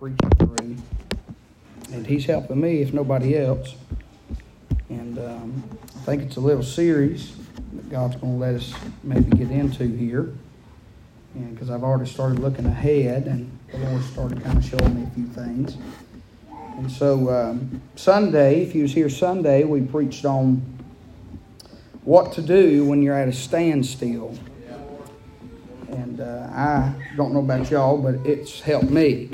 preaching through. And he's helping me, if nobody else. And um, I think it's a little series that God's going to let us maybe get into here. And because I've already started looking ahead, and the Lord started kind of showing me a few things. And so um, Sunday, if you was here Sunday, we preached on what to do when you're at a standstill. And uh, I don't know about y'all, but it's helped me.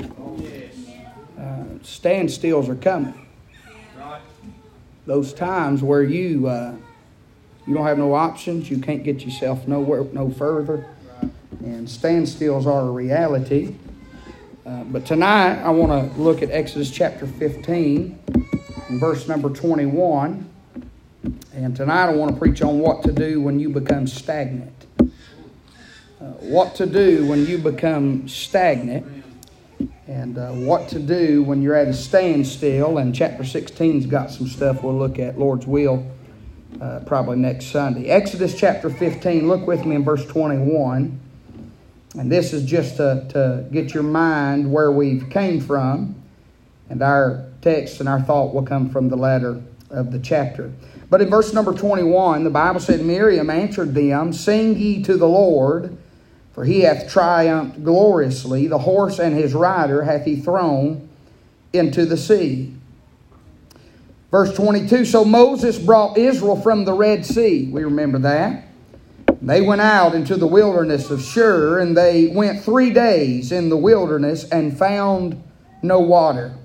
Standstills are coming. Those times where you uh, you don't have no options, you can't get yourself nowhere no further, and standstills are a reality. Uh, but tonight I want to look at Exodus chapter 15, verse number 21. And tonight I want to preach on what to do when you become stagnant. Uh, what to do when you become stagnant, and uh, what to do when you're at a standstill. And chapter 16's got some stuff we'll look at, Lord's will, uh, probably next Sunday. Exodus chapter 15, look with me in verse 21. And this is just to, to get your mind where we've came from. And our text and our thought will come from the latter of the chapter. But in verse number 21, the Bible said, Miriam answered them, Sing ye to the Lord, for he hath triumphed gloriously. The horse and his rider hath he thrown into the sea. Verse 22 So Moses brought Israel from the Red Sea. We remember that. They went out into the wilderness of Shur, and they went three days in the wilderness and found no water.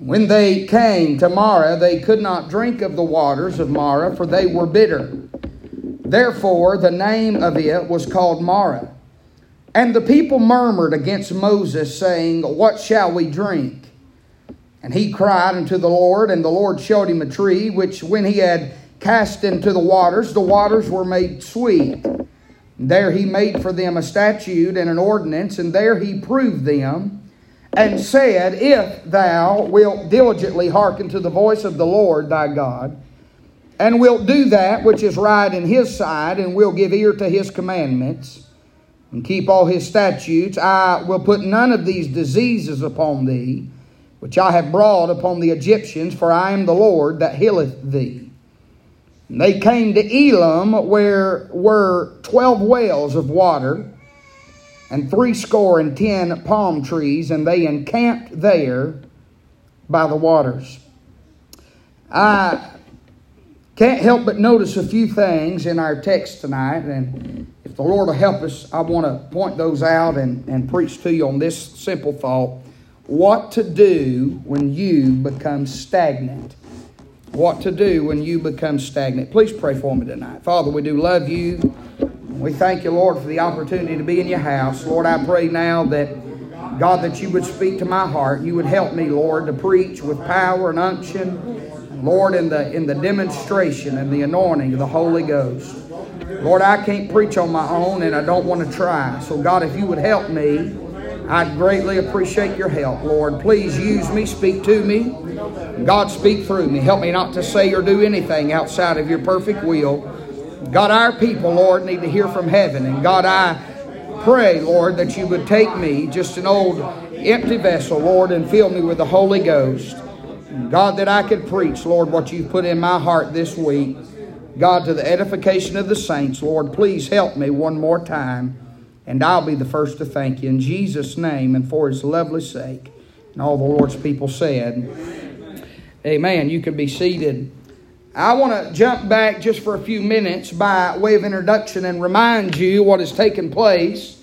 When they came to Marah, they could not drink of the waters of Marah, for they were bitter. Therefore, the name of it was called Marah. And the people murmured against Moses, saying, What shall we drink? And he cried unto the Lord, and the Lord showed him a tree, which when he had cast into the waters, the waters were made sweet. There he made for them a statute and an ordinance, and there he proved them and said, If thou wilt diligently hearken to the voice of the Lord thy God, and wilt do that which is right in his sight, and will give ear to his commandments, and keep all his statutes, I will put none of these diseases upon thee, which I have brought upon the Egyptians, for I am the Lord that healeth thee. And they came to Elim, where were twelve wells of water and threescore and ten palm trees, and they encamped there by the waters. I can't help but notice a few things in our text tonight, and if the Lord will help us, I want to point those out and, and preach to you on this simple thought what to do when you become stagnant. What to do when you become stagnant. Please pray for me tonight. Father, we do love you. We thank you, Lord, for the opportunity to be in your house. Lord, I pray now that, God, that you would speak to my heart. You would help me, Lord, to preach with power and unction. Lord, in the, in the demonstration and the anointing of the Holy Ghost. Lord, I can't preach on my own and I don't want to try. So, God, if you would help me, I'd greatly appreciate your help, Lord. Please use me, speak to me. God, speak through me. Help me not to say or do anything outside of your perfect will. God, our people, Lord, need to hear from heaven. And God, I pray, Lord, that you would take me, just an old empty vessel, Lord, and fill me with the Holy Ghost. God, that I could preach, Lord, what you've put in my heart this week. God, to the edification of the saints, Lord, please help me one more time. And I'll be the first to thank you in Jesus' name and for his lovely sake. And all the Lord's people said, Amen. You can be seated. I want to jump back just for a few minutes by way of introduction and remind you what has taken place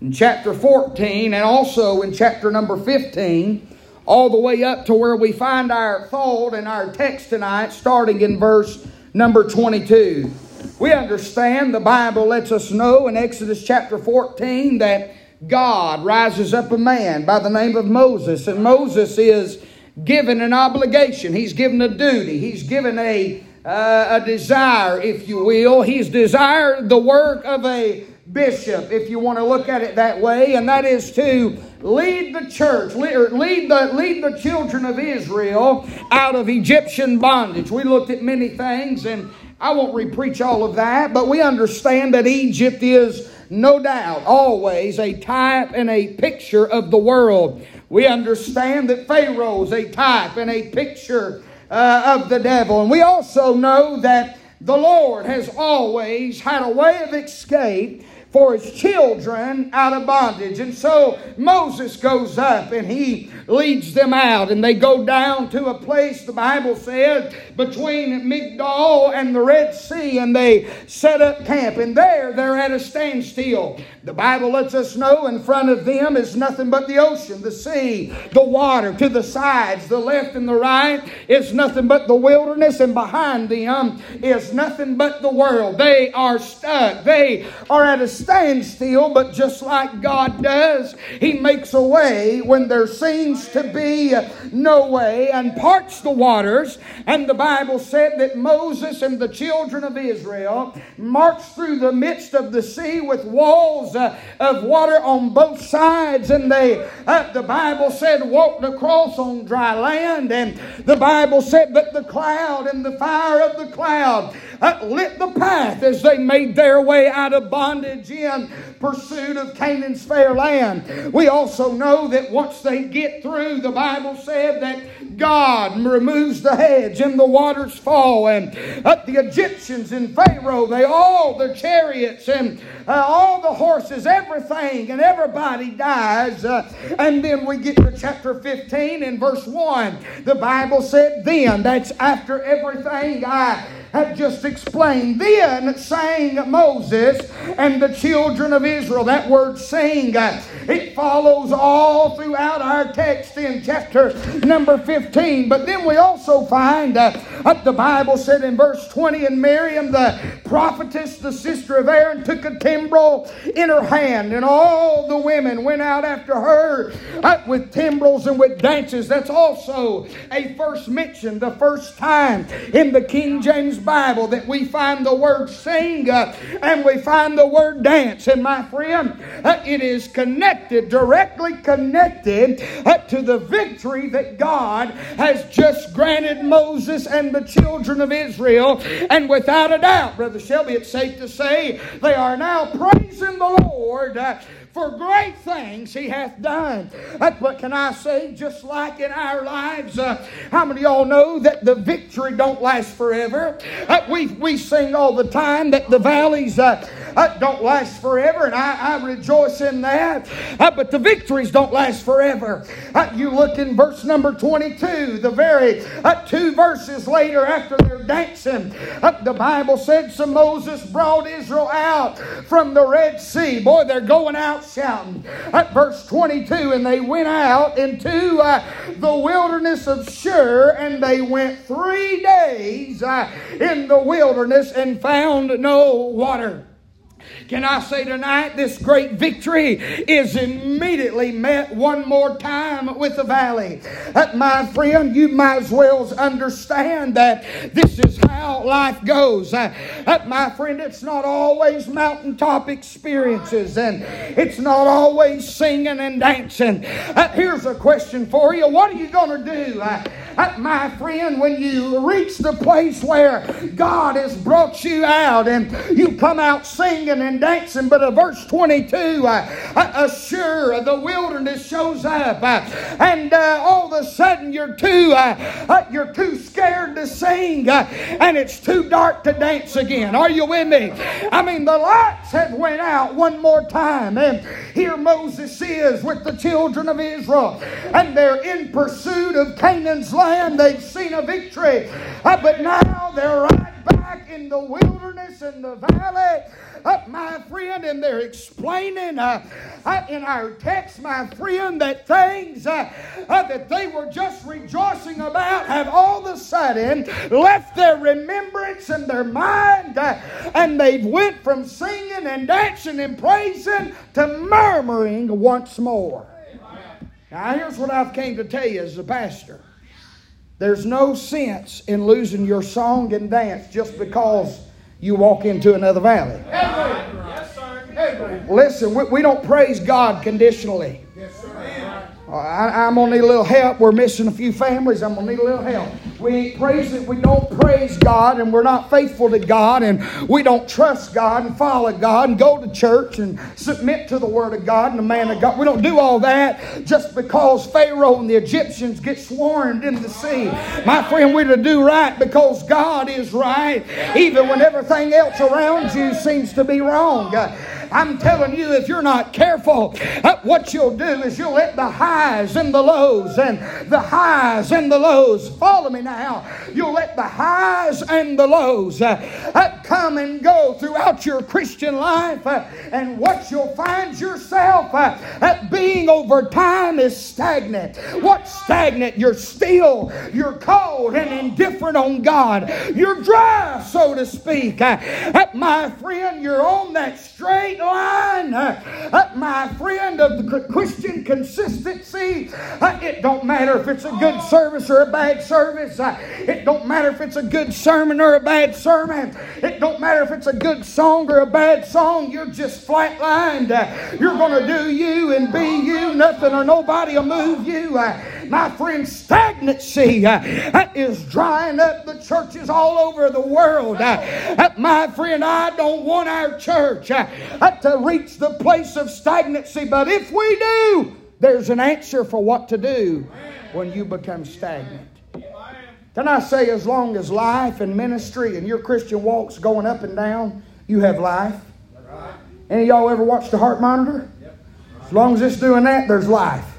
in chapter 14 and also in chapter number 15, all the way up to where we find our thought and our text tonight, starting in verse number 22. We understand the Bible lets us know in Exodus chapter 14 that God rises up a man by the name of Moses, and Moses is given an obligation. He's given a duty. He's given a, uh, a desire, if you will. He's desired the work of a bishop, if you want to look at it that way, and that is to lead the church, lead the, lead the children of Israel out of Egyptian bondage. We looked at many things, and I won't repreach all of that, but we understand that Egypt is no doubt, always a type and a picture of the world. We understand that Pharaoh is a type and a picture uh, of the devil. And we also know that the Lord has always had a way of escape for his children out of bondage. And so Moses goes up and he leads them out, and they go down to a place, the Bible says, between Migdol and the Red Sea, and they set up camp. And there they're at a standstill. The Bible lets us know in front of them is nothing but the ocean, the sea, the water. To the sides, the left and the right, is nothing but the wilderness, and behind them is nothing but the world. They are stuck. They are at a standstill, but just like God does, He makes a way when there seems to be no way and parts the waters. And the Bible said that Moses and the children of Israel marched through the midst of the sea with walls uh, of water on both sides. And they, uh, the Bible said, walked across on dry land. And the Bible said that the cloud and the fire of the cloud uh, lit the path as they made their way out of bondage in pursuit of Canaan's fair land. We also know that once they get through, the Bible said that God removes the hedge and the waters fall. And uh, the Egyptians and Pharaoh, they all, the chariots and uh, all the horses, everything, and everybody dies. Uh, and then we get to chapter 15 and verse 1. The Bible said, Then, that's after everything I have just explained. Then sang Moses and the children of Israel. That word sing, it follows all throughout our text in chapter number 15. But then we also find uh, the Bible said in verse 20, and Miriam, the prophetess, the sister of Aaron, took a timbrel in her hand, and all the women went out after her uh, with timbrels and with dances. That's also a first mention, the first time in the King James Bible that we find the word sing uh, and we find the word dance. And my friend, uh, it is connected, directly connected uh, to the victory that God has just granted Moses and the children of Israel. And without a doubt, Brother Shelby, it's safe to say they are now praising the Lord for great things he hath done. But can I say, just like in our lives, uh, how many of y'all know that the victory don't last forever? Uh, we, we sing all the time that the valleys uh, uh don't last forever, and I, I rejoice in that. Uh, but the victories don't last forever. Uh, you look in verse number 22, the very two verses later after they're dancing, the Bible said, So Moses brought Israel out from the Red Sea. Boy, they're going out out shouting. At verse 22, and they went out into uh, the wilderness of Shur, and they went three days uh, in the wilderness and found no water. Can I say tonight, this great victory is immediately met one more time with the valley. Uh, my friend, you might as well understand that this is how life goes. Uh, uh, my friend, it's not always mountaintop experiences and it's not always singing and dancing. Uh, here's a question for you What are you going to do? Uh, uh, my friend, when you reach the place where God has brought you out and you come out singing and dancing, but a verse 22, uh, uh, sure, the wilderness shows up, uh, and uh, all of a sudden you're too, uh, uh, you're too scared to sing, and it's too dark to dance again. Are you with me? I mean, the lights have went out one more time, and here Moses is with the children of Israel, and they're in pursuit of Canaan's land. They've seen a victory, but now they're right back in the wilderness and the valley uh, my friend, and they're explaining uh, uh, in our text, my friend, that things uh, uh, that they were just rejoicing about have all of a sudden left their remembrance and their mind, uh, and they've went from singing and dancing and praising to murmuring once more. Now, here's what I've came to tell you as a pastor. There's no sense in losing your song and dance just because you walk into another valley. Listen, we, we don't praise God conditionally. I, am gonna need a little help. We're missing a few families. I'm gonna need a little help. We ain't praising. We don't praise God, and we're not faithful to God, and we don't trust God and follow God and go to church and submit to the Word of God and the man of God. We don't do all that just because Pharaoh and the Egyptians get swarmed in the sea. My friend, we're to do right because God is right, even when everything else around you seems to be wrong. I'm telling you, if you're not careful, uh, what you'll do is you'll let the highs and the lows and the highs and the lows, follow me now, you'll let the highs and the lows uh, uh, come and go throughout your Christian life. And what you'll find yourself being over time is stagnant. What's stagnant? You're still, you're cold and indifferent on God. You're dry, so to speak. My friend, you're on that straight line, uh, my friend, of the Christian consistency. Uh, it don't matter if it's a good service or a bad service. Uh, it don't matter if it's a good sermon or a bad sermon. It don't matter if it's a good song or a bad song. You're just flatlined. You're going to do you and be you. Nothing or nobody will move you. My friend, stagnancy uh, uh, is drying up the churches all over the world. Uh, my friend, I don't want our church to reach the place of stagnancy. But if we do, there's an answer for what to do when you become stagnant. Can I say, as long as life and ministry and your Christian walk's going up and down, you have life? Any y'all ever watched the heart monitor? As long as it's doing that, there's life.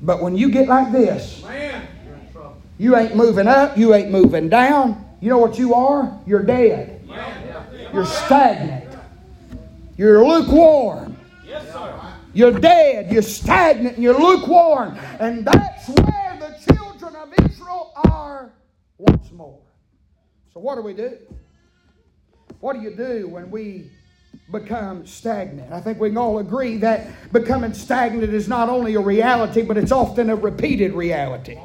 But when you get like this, you ain't moving up, you ain't moving down. You know what you are? You're dead. You're stagnant. You're lukewarm. Yes, sir. You're dead. You're stagnant. And you're lukewarm. And that's where the children of Israel are once more. So, what do we do? What do you do when we become stagnant? I think we can all agree that becoming stagnant is not only a reality, but it's often a repeated reality.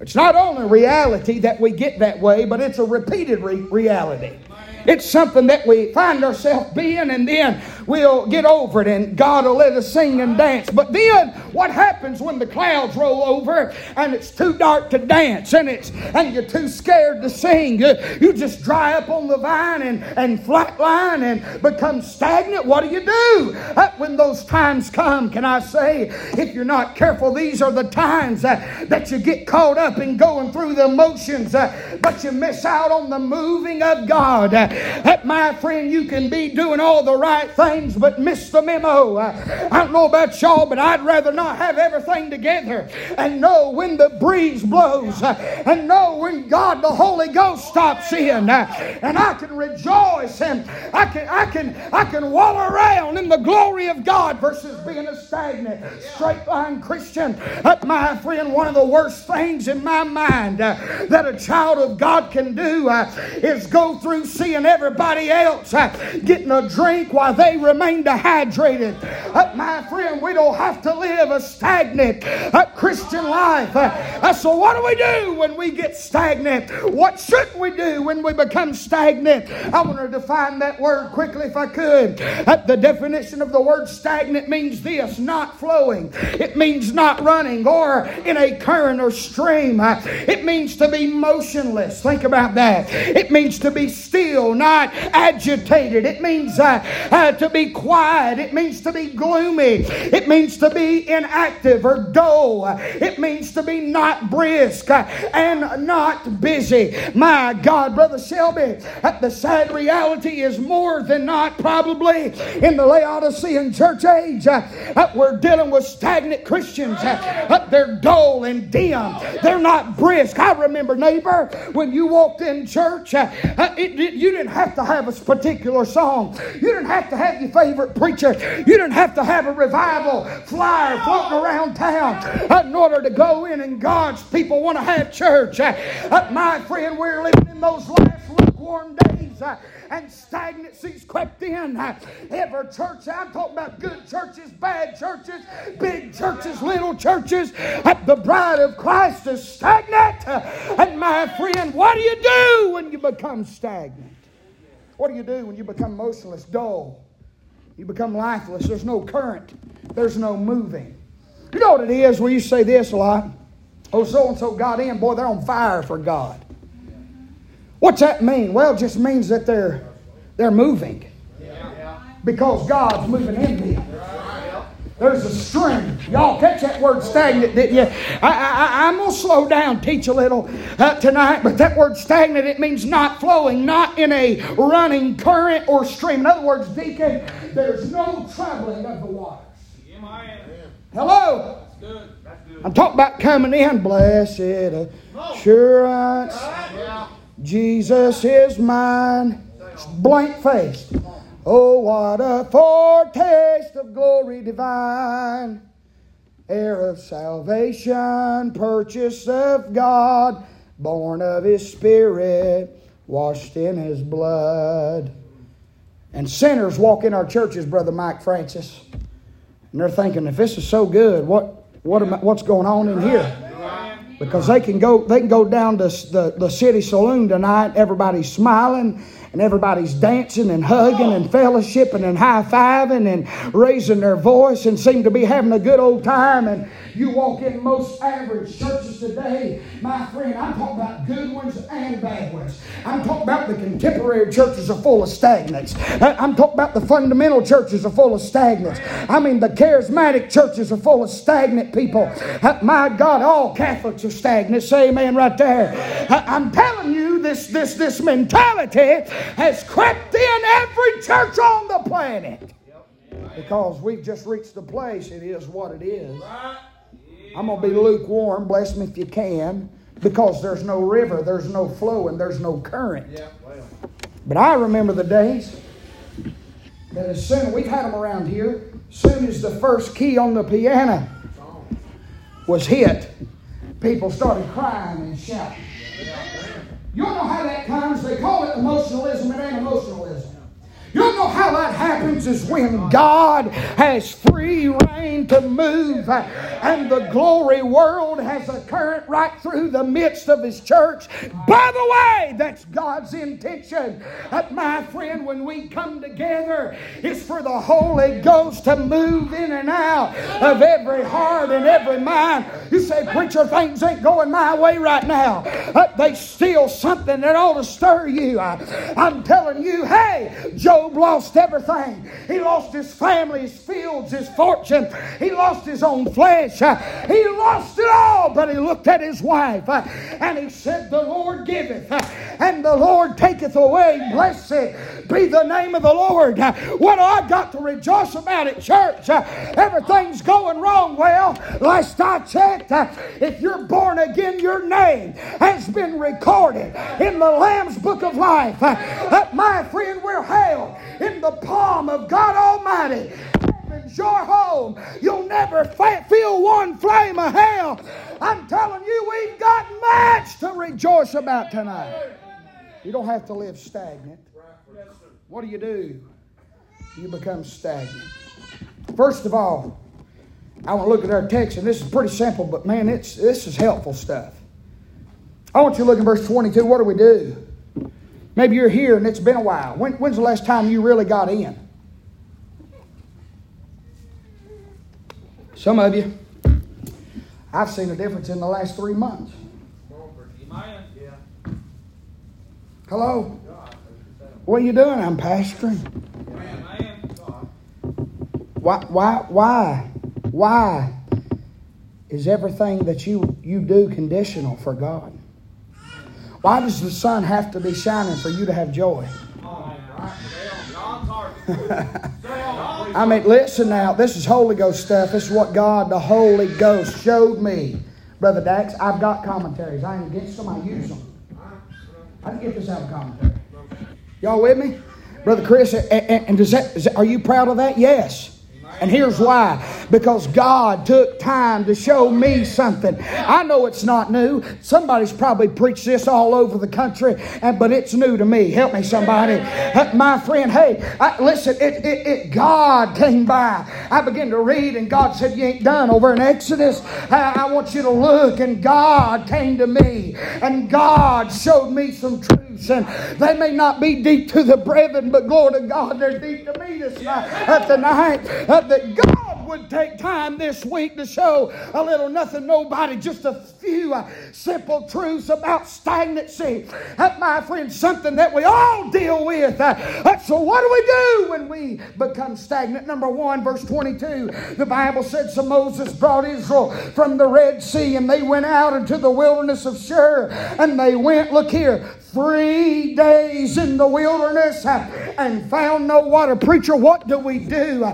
It's not only reality that we get that way, but it's a repeated re- reality. It's something that we find ourselves being, and then we'll get over it, and God will let us sing and dance. But then, what happens when the clouds roll over and it's too dark to dance, and it's and you're too scared to sing? You, you just dry up on the vine and and flatline and become stagnant. What do you do uh, when those times come? Can I say, if you're not careful, these are the times uh, that you get caught up in going through the motions, uh, but you miss out on the moving of God. Uh, that, my friend, you can be doing all the right things but miss the memo. I don't know about y'all, but I'd rather not have everything together and know when the breeze blows and know when God, the Holy Ghost, stops in. And I can rejoice and I can, I can, I can wallow around in the glory of God versus being a stagnant, straight line Christian. But my friend, one of the worst things in my mind uh, that a child of God can do uh, is go through seeing and everybody else uh, getting a drink while they remain dehydrated. Uh, my friend, we don't have to live a stagnant uh, Christian life. So, what do we do when we get stagnant? What should we do when we become stagnant? I want to define that word quickly if I could. The definition of the word stagnant means this not flowing, it means not running or in a current or stream. It means to be motionless. Think about that. It means to be still not agitated. It means uh, uh, to be quiet. It means to be gloomy. It means to be inactive or dull. It means to be not brisk uh, and not busy. My God, Brother Shelby, uh, the sad reality is more than not probably in the Laodicean church age. Uh, we're dealing with stagnant Christians. they're dull and dim. They're not brisk. I remember, neighbor, when you walked in church, you didn't have to have a particular song. You didn't have to have your favorite preacher. You didn't have to have a revival flyer floating around town uh, in order to go in and God's people want to have church. Uh, uh, my friend, we're living in those last lukewarm days and stagnancy's crept in. Every church, I'm talking about good churches, bad churches, big churches, little churches. The bride of Christ is stagnant. And my friend, what do you do when you become stagnant? What do you do when you become motionless, dull? You become lifeless. There's no current, there's no moving. You know what it is? We used to say this a lot. Oh, so and so got in. Boy, they're on fire for God. What's that mean? Well, it just means that they're they're moving. Because God's moving in them. There's a stream. Y'all catch that word stagnant, didn't you? I, am going to slow down, teach a little uh, tonight, but that word stagnant, it means not flowing, not in a running current or stream. In other words, deacon, there's no traveling of the waters. Hello? I'm talking about coming in. Blessed assurance. Jesus is mine. Blank faced. Oh, what a foretaste of glory divine, heir of salvation, purchase of God, born of His Spirit, washed in His blood. And sinners walk in our churches, Brother Mike Francis, and they're thinking, if this is so good, what, what am I, what's going on in here? Because they can go, they can go down to the, the city saloon tonight, everybody's smiling and everybody's dancing and hugging and fellowshipping and high fiving and raising their voice and seem to be having a good old time. And you walk in most average churches today, my friend, I'm talking about good ones and bad ones. I'm talking about the contemporary churches are full of stagnants. I'm talking about the fundamental churches are full of stagnants. I mean, the charismatic churches are full of stagnant people. Uh, my God, all Catholics are stagnant. Say amen right there. Uh, I'm telling you, this, this, this mentality has crept in every church on the planet. Because we've just reached the place, it is what it is. I'm going to be lukewarm, bless me if you can, because there's no river, there's no flow, and there's no current. But I remember the days that as soon, as we've had them around here, as soon as the first key on the piano was hit, people started crying and shouting. You don't know how that comes. They call it emotionalism. It ain't emotionalism. You don't know how that happens is when God has free reign to move and the glory world has a current right through the midst of His church. By the way, that's God's intention. That, my friend, when we come together, it's for the Holy Ghost to move in and out of every heart and every mind. You say, Preacher, things ain't going my way right now. Uh, they steal something that ought to stir you. I'm telling you, hey, Job lost everything. He lost his family, his fields, his fortune. He lost his own flesh. He lost it all. But he looked at his wife and he said, The Lord giveth and the Lord taketh away. Blessed be the name of the Lord. What I got to rejoice about at church? Everything's going wrong. Well, last I checked, if you're born again, your name has been recorded in the Lamb's book of life. My friend, we're held in the palm of God Almighty. Your home. You'll never feel one flame of hell. I'm telling you, we've got much to rejoice about tonight. You don't have to live stagnant. What do you do? You become stagnant. First of all, I want to look at our text, and this is pretty simple, but man, it's this is helpful stuff. I want you to look at verse 22. What do we do? Maybe you're here and it's been a while. When, when's the last time you really got in? Some of you, I've seen a difference in the last three months. Hello? What are you doing? I'm pastoring. Why, why, why, why is everything that you, you do conditional for God? Why does the sun have to be shining for you to have joy? I mean, listen now. This is Holy Ghost stuff. This is what God, the Holy Ghost, showed me. Brother Dax, I've got commentaries. I ain't against them. I use them. I can get this out of commentary. Y'all with me? Brother Chris, and, and does that, is are you proud of that? Yes. And here's why because God took time to show me something. I know it's not new. Somebody's probably preached this all over the country, but it's new to me. Help me, somebody. Uh, my friend, hey, I, listen, it, it, it, God came by. I began to read, and God said, You ain't done over in Exodus. I, I want you to look, and God came to me, and God showed me some truths. And they may not be deep to the brethren, but glory to God, they're deep to me tonight, uh, that God would take time this week to show a little nothing, nobody, just a few uh, simple truths about stagnancy. That, my friend, something that we all deal with. Uh, so, what do we do when we become stagnant? Number one, verse 22, the Bible said, So Moses brought Israel from the Red Sea, and they went out into the wilderness of Shur, and they went, look here, three days in the wilderness uh, and found no water. Preacher, what do we do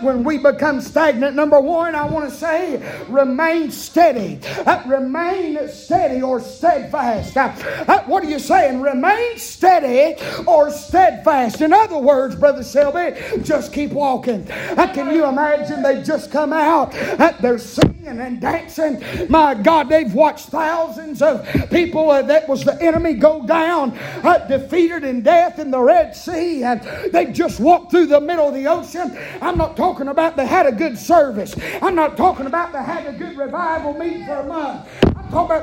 when we become stagnant? Number one, I want to say remain steady. Uh, remain steady or steadfast. Uh, uh, what are you saying? Remain steady or steadfast. In other words, Brother Selby, just keep walking. Uh, can you imagine they just come out? They're singing and dancing. My God, they've watched thousands of people that was the enemy go down, uh, defeated in death in the Red Sea, and they just walked through the middle of the ocean. I'm not talking about they had a good service. I'm not talking about they had a good revival meeting for a month.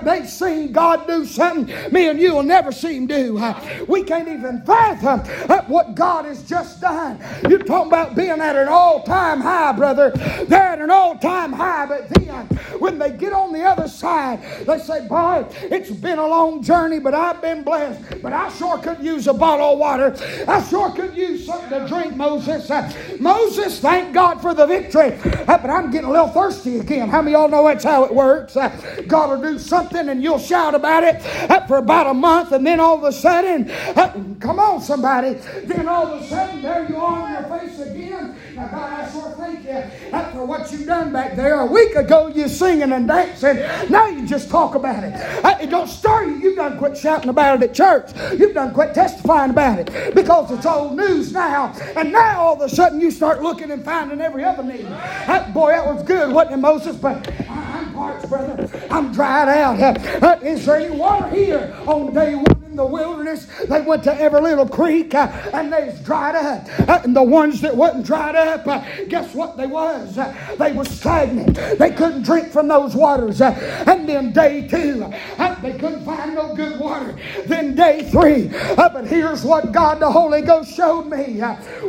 They've seen God do something me and you will never see Him do. We can't even fathom what God has just done. You're talking about being at an all time high, brother. They're at an all time high, but then when they get on the other side, they say, Boy, it's been a long journey, but I've been blessed blessed. But I sure could use a bottle of water. I sure could use something to drink, Moses. Uh, Moses, thank God for the victory. Uh, but I'm getting a little thirsty again. How many of y'all know that's how it works? Uh, God will do something and you'll shout about it uh, for about a month, and then all of a sudden, uh, come on, somebody. Then all of a sudden, there you are on your face again. Now, God, I sure thank you uh, for what you've done back there. A week ago, you singing and dancing. Now you just talk about it. It don't stir you. You've done quit shouting about it at church. You've done quit testifying about it because it's old news now. And now all of a sudden you start looking and finding every other need. Boy, that was good, wasn't it, Moses? But I'm brother. I'm dried out. Is there any water here on day one? The wilderness. They went to every little creek uh, and they dried up. Uh, and the ones that wasn't dried up, uh, guess what they was? Uh, they was stagnant. They couldn't drink from those waters. Uh, and then day two, uh, they couldn't find no good water. Then day three, but here's what God the Holy Ghost showed me.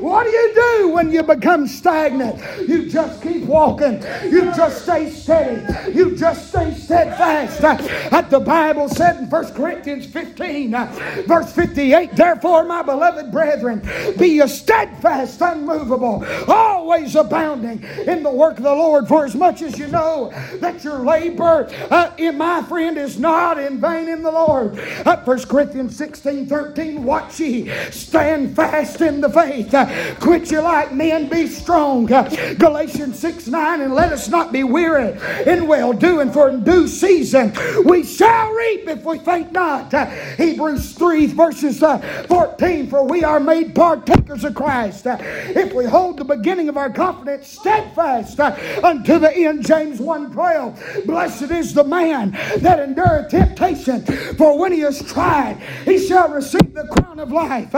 what do you do when you become stagnant? You just keep walking. You just stay steady. You just stay steadfast. Uh, the Bible said in 1 Corinthians 15, Verse 58 Therefore, my beloved brethren, be ye steadfast, unmovable, always abounding in the work of the Lord, for as much as you know that your labor uh, in my friend is not in vain in the Lord. Uh, 1 Corinthians 16 13 Watch ye, stand fast in the faith, uh, quit you like men, be strong. Uh, Galatians 6 9 And let us not be weary in well doing, for in due season we shall reap if we faint not. Uh, Hebrews Hebrews 3, verses uh, 14, for we are made partakers of Christ. Uh, if we hold the beginning of our confidence steadfast uh, unto the end, James 1 12. Blessed is the man that endureth temptation, for when he is tried, he shall receive the crown of life,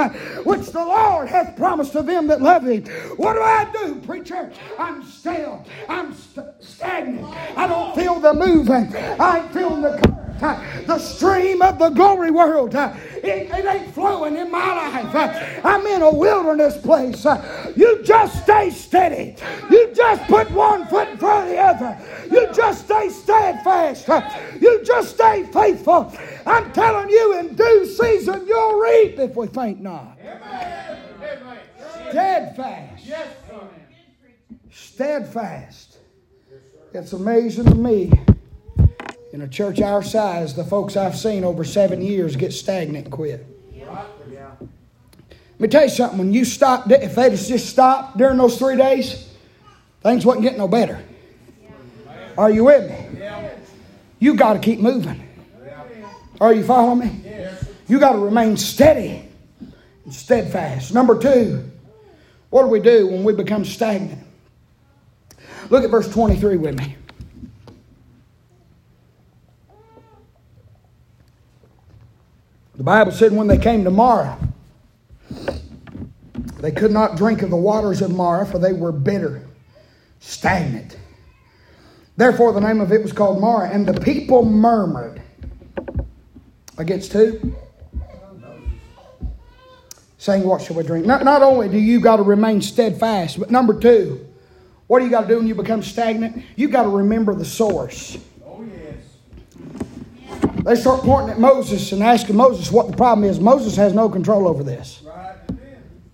which the Lord hath promised to them that love him. What do I do, preacher? I'm still, I'm st- stagnant. I don't feel the moving, I ain't feeling the. Uh, the stream of the glory world, uh, it, it ain't flowing in my life. Uh, I'm in a wilderness place. You just stay steady. You just put one foot in front of the other. You just stay steadfast. You just stay faithful. I'm telling you, in due season, you'll reap if we faint not. Steadfast. Steadfast. It's amazing to me in a church our size, the folks I've seen over seven years get stagnant and quit. Let me tell you something. When you stop, if they just stopped during those three days, things wasn't getting no better. Are you with me? You got to keep moving. Are you following me? You got to remain steady and steadfast. Number two, what do we do when we become stagnant? Look at verse 23 with me. The Bible said when they came to Marah, they could not drink of the waters of Marah, for they were bitter, stagnant. Therefore, the name of it was called Marah. And the people murmured against who? Saying, What shall we drink? Not, not only do you got to remain steadfast, but number two, What do you got to do when you become stagnant? You got to remember the source. They start pointing at Moses and asking Moses what the problem is. Moses has no control over this. Right.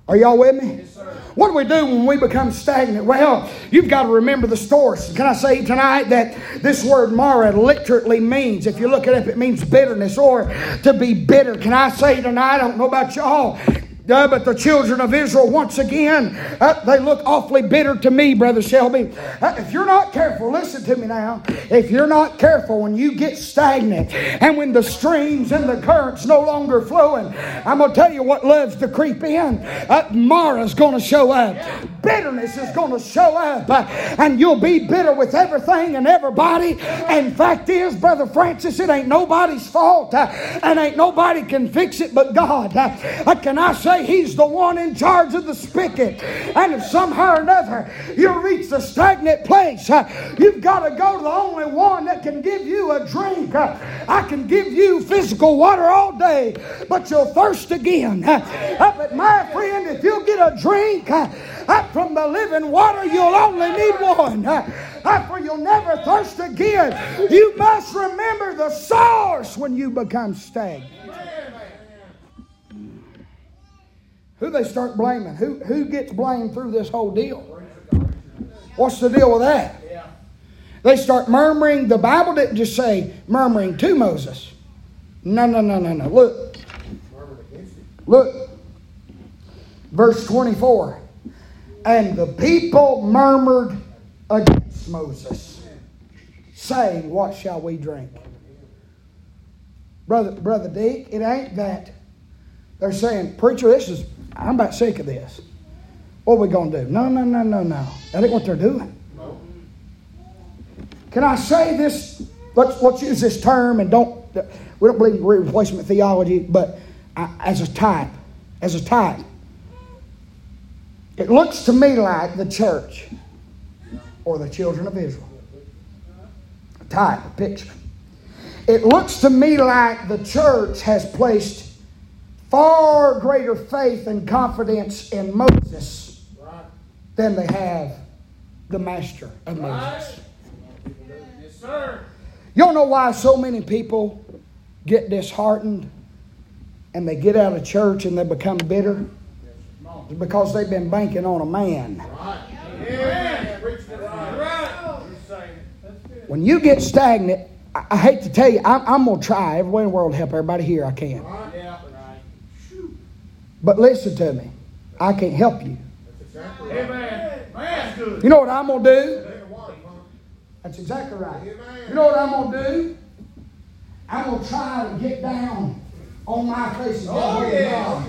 Are y'all with me? Yes, sir. What do we do when we become stagnant? Well, you've got to remember the source. Can I say tonight that this word Marah literally means, if you look it up, it means bitterness or to be bitter. Can I say tonight, I don't know about y'all, uh, but the children of Israel, once again, uh, they look awfully bitter to me, Brother Shelby. Uh, if you're not careful, listen to me now. If you're not careful, when you get stagnant and when the streams and the currents no longer flowing, I'm going to tell you what loves to creep in. Uh, Marah's going to show up. Bitterness is going to show up. uh, and you'll be bitter with everything and everybody. And fact is, Brother Francis, it ain't nobody's fault. uh, and ain't nobody can fix it but God. Uh, uh, can I say He's the one in charge of the spigot? And if somehow or another you reach the stagnant place, uh, you've got to go to the only one that can give you a drink. Uh, I can give you physical water all day, but you'll thirst again. Uh, uh, but my friend, if you get a drink from the living water, you'll only need one. For you'll never thirst again. You must remember the source when you become stagnant. Who they start blaming? Who, who gets blamed through this whole deal? What's the deal with that? They start murmuring. The Bible didn't just say murmuring to Moses. No, no, no, no, no. Look. Look. Verse 24. And the people murmured against Moses, saying, What shall we drink? Brother, Brother Deke, it ain't that. They're saying, Preacher, this is, I'm about sick of this. What are we going to do? No, no, no, no, no. That ain't what they're doing. Can I say this? Let's, let's use this term and don't, we don't believe in replacement theology, but I, as a type, as a type. It looks to me like the church or the children of Israel. A type, a picture. It looks to me like the church has placed far greater faith and confidence in Moses Right. than they have the master of Right. Moses. Yes, sir. You don't know why so many people get disheartened and they get out of church and they become bitter? It's because they've been banking on a man. Right. Amen. Preach the right. Right. You're saying it. When you get stagnant, I, I hate to tell you, I'm, I'm going to try every way in the world to help everybody here I can. Right. Yeah. Right. But listen to me, I can't help you. Amen. You know what I'm going to do? That's exactly right. You know what I'm going to do? I'm going to try to get down on my face Oh, yeah.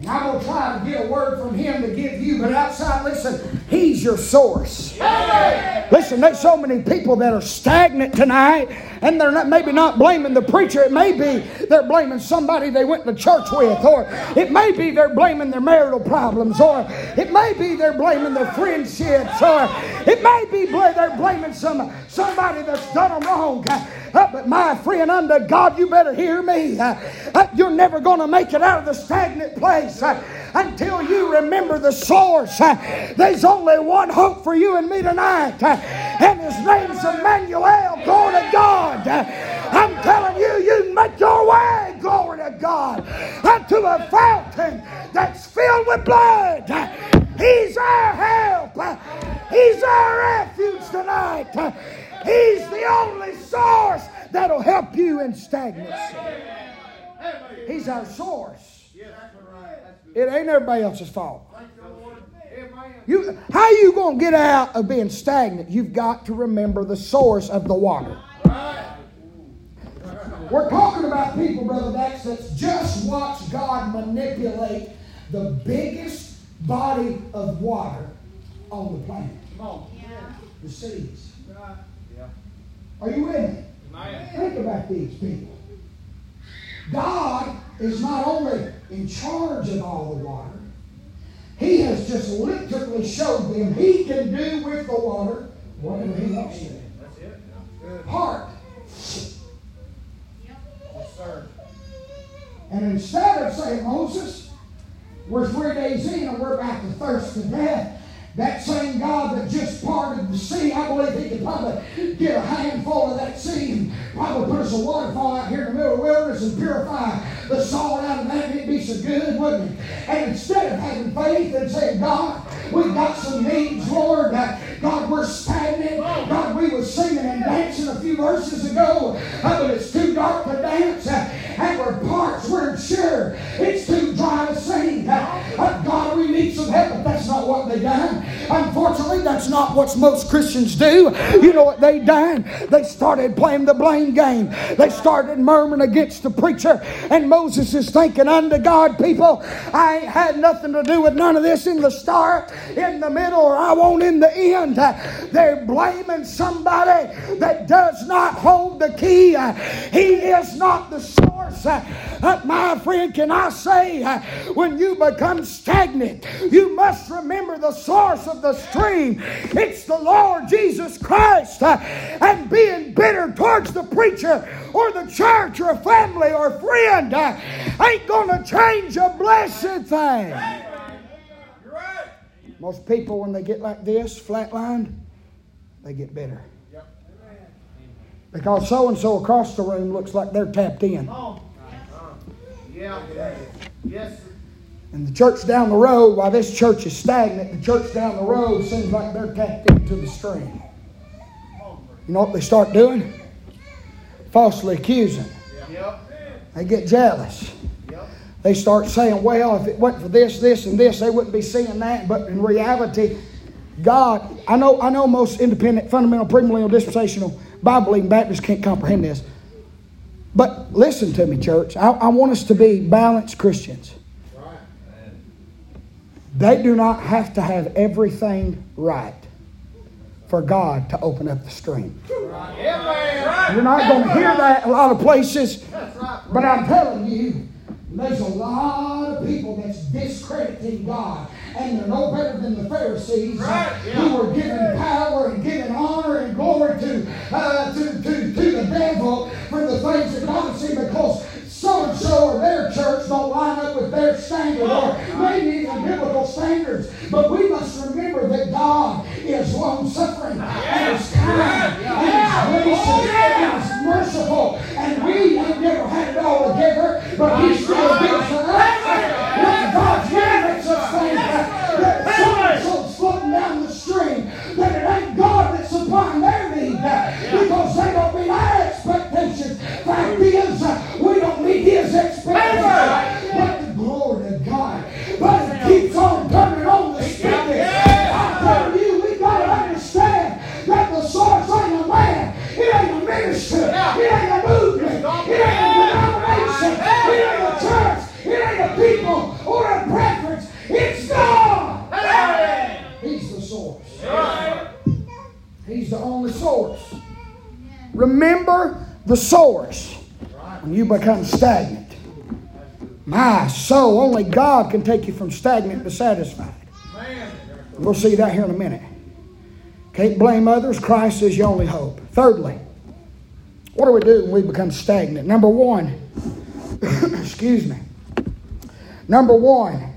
And I'm going to try to get a word from Him to give you. But outside, listen, He's your source. Listen, there's so many people that are stagnant tonight, and they're not, maybe not blaming the preacher. It may be they're blaming somebody they went to church with, or it may be they're blaming their marital problems, or it may be they're blaming their friendships, or it may be they're blaming some somebody that's done them wrong. But my friend, under God, you better hear me. You're never going to make it out of the stagnant place until you remember the source. There's only one hope for you and me tonight, and his name's Emmanuel. Glory to God. I'm telling you, you make your way, glory to God, unto a fountain that's filled with blood. He's our help. He's our refuge tonight. He's the only source that'll help you in stagnancy. He's our source. It ain't everybody else's fault. You, how you going to get out of being stagnant? You've got to remember the source of the water. We're talking about people, Brother Dax, that's just watched God manipulate the biggest body of water on the planet. Come on. The seas. Yeah. Are you with me? Man. Think about these people. God is not only in charge of all the water, He has just literally showed them He can do with the water whatever He wants to. That's it. Good. Heart. Yes, sir. And instead of saying, Moses, we're three days in and we're about to thirst to death, that same God that just parted the sea, I believe He could probably get a handful of that sea and probably put us a waterfall out here in the middle of the wilderness and purify the salt out of that, it'd be so good, wouldn't it? And instead of having faith and saying, God, we've got some needs, Lord, uh, God, we're stagnant. God, we were singing and dancing a few verses ago, uh, but it's too dark to dance, uh, and we're parched, we're sure it's too dry to sing. God, we need but that's not what they done. Unfortunately, that's not what most Christians do. You know what they done? They started playing the blame game. They started murmuring against the preacher. And Moses is thinking unto God, people, I ain't had nothing to do with none of this in the start, in the middle, or I won't in the end. They're blaming somebody that does not hold the key. He is not the source. My friend, can I say, when you become stagnant, you must remember the source of the stream. It's the Lord Jesus Christ. Uh, and being bitter towards the preacher or the church or family or friend uh, ain't going to change a blessed thing. Most people, when they get like this, flatlined, they get bitter. Because so and so across the room looks like they're tapped in. Yes. And the church down the road, while this church is stagnant, the church down the road seems like they're tapped into the stream. You know what they start doing? Falsely accusing. They get jealous. They start saying, well, if it wasn't for this, this, and this, they wouldn't be seeing that. But in reality, God, I know, I know most independent, fundamental, premillennial, dispensational, Bible believing Baptists can't comprehend this. But listen to me, church. I, I want us to be balanced Christians. They do not have to have everything right for God to open up the stream. You're not going to hear that a lot of places, but I'm telling you, there's a lot of people that's discrediting God, and they're no better than the Pharisees who were giving power and giving honor and glory to, uh, to, to, to the devil for the things that God see because so and so or their church don't line up standard or maybe even biblical standards. But we must remember that God is long suffering and is kind and is gracious and is merciful. And we have never had it all together, but He still gives us. The source when you become stagnant. My soul, only God can take you from stagnant to satisfied. We'll see that here in a minute. Can't blame others. Christ is your only hope. Thirdly, what do we do when we become stagnant? Number one, excuse me. Number one,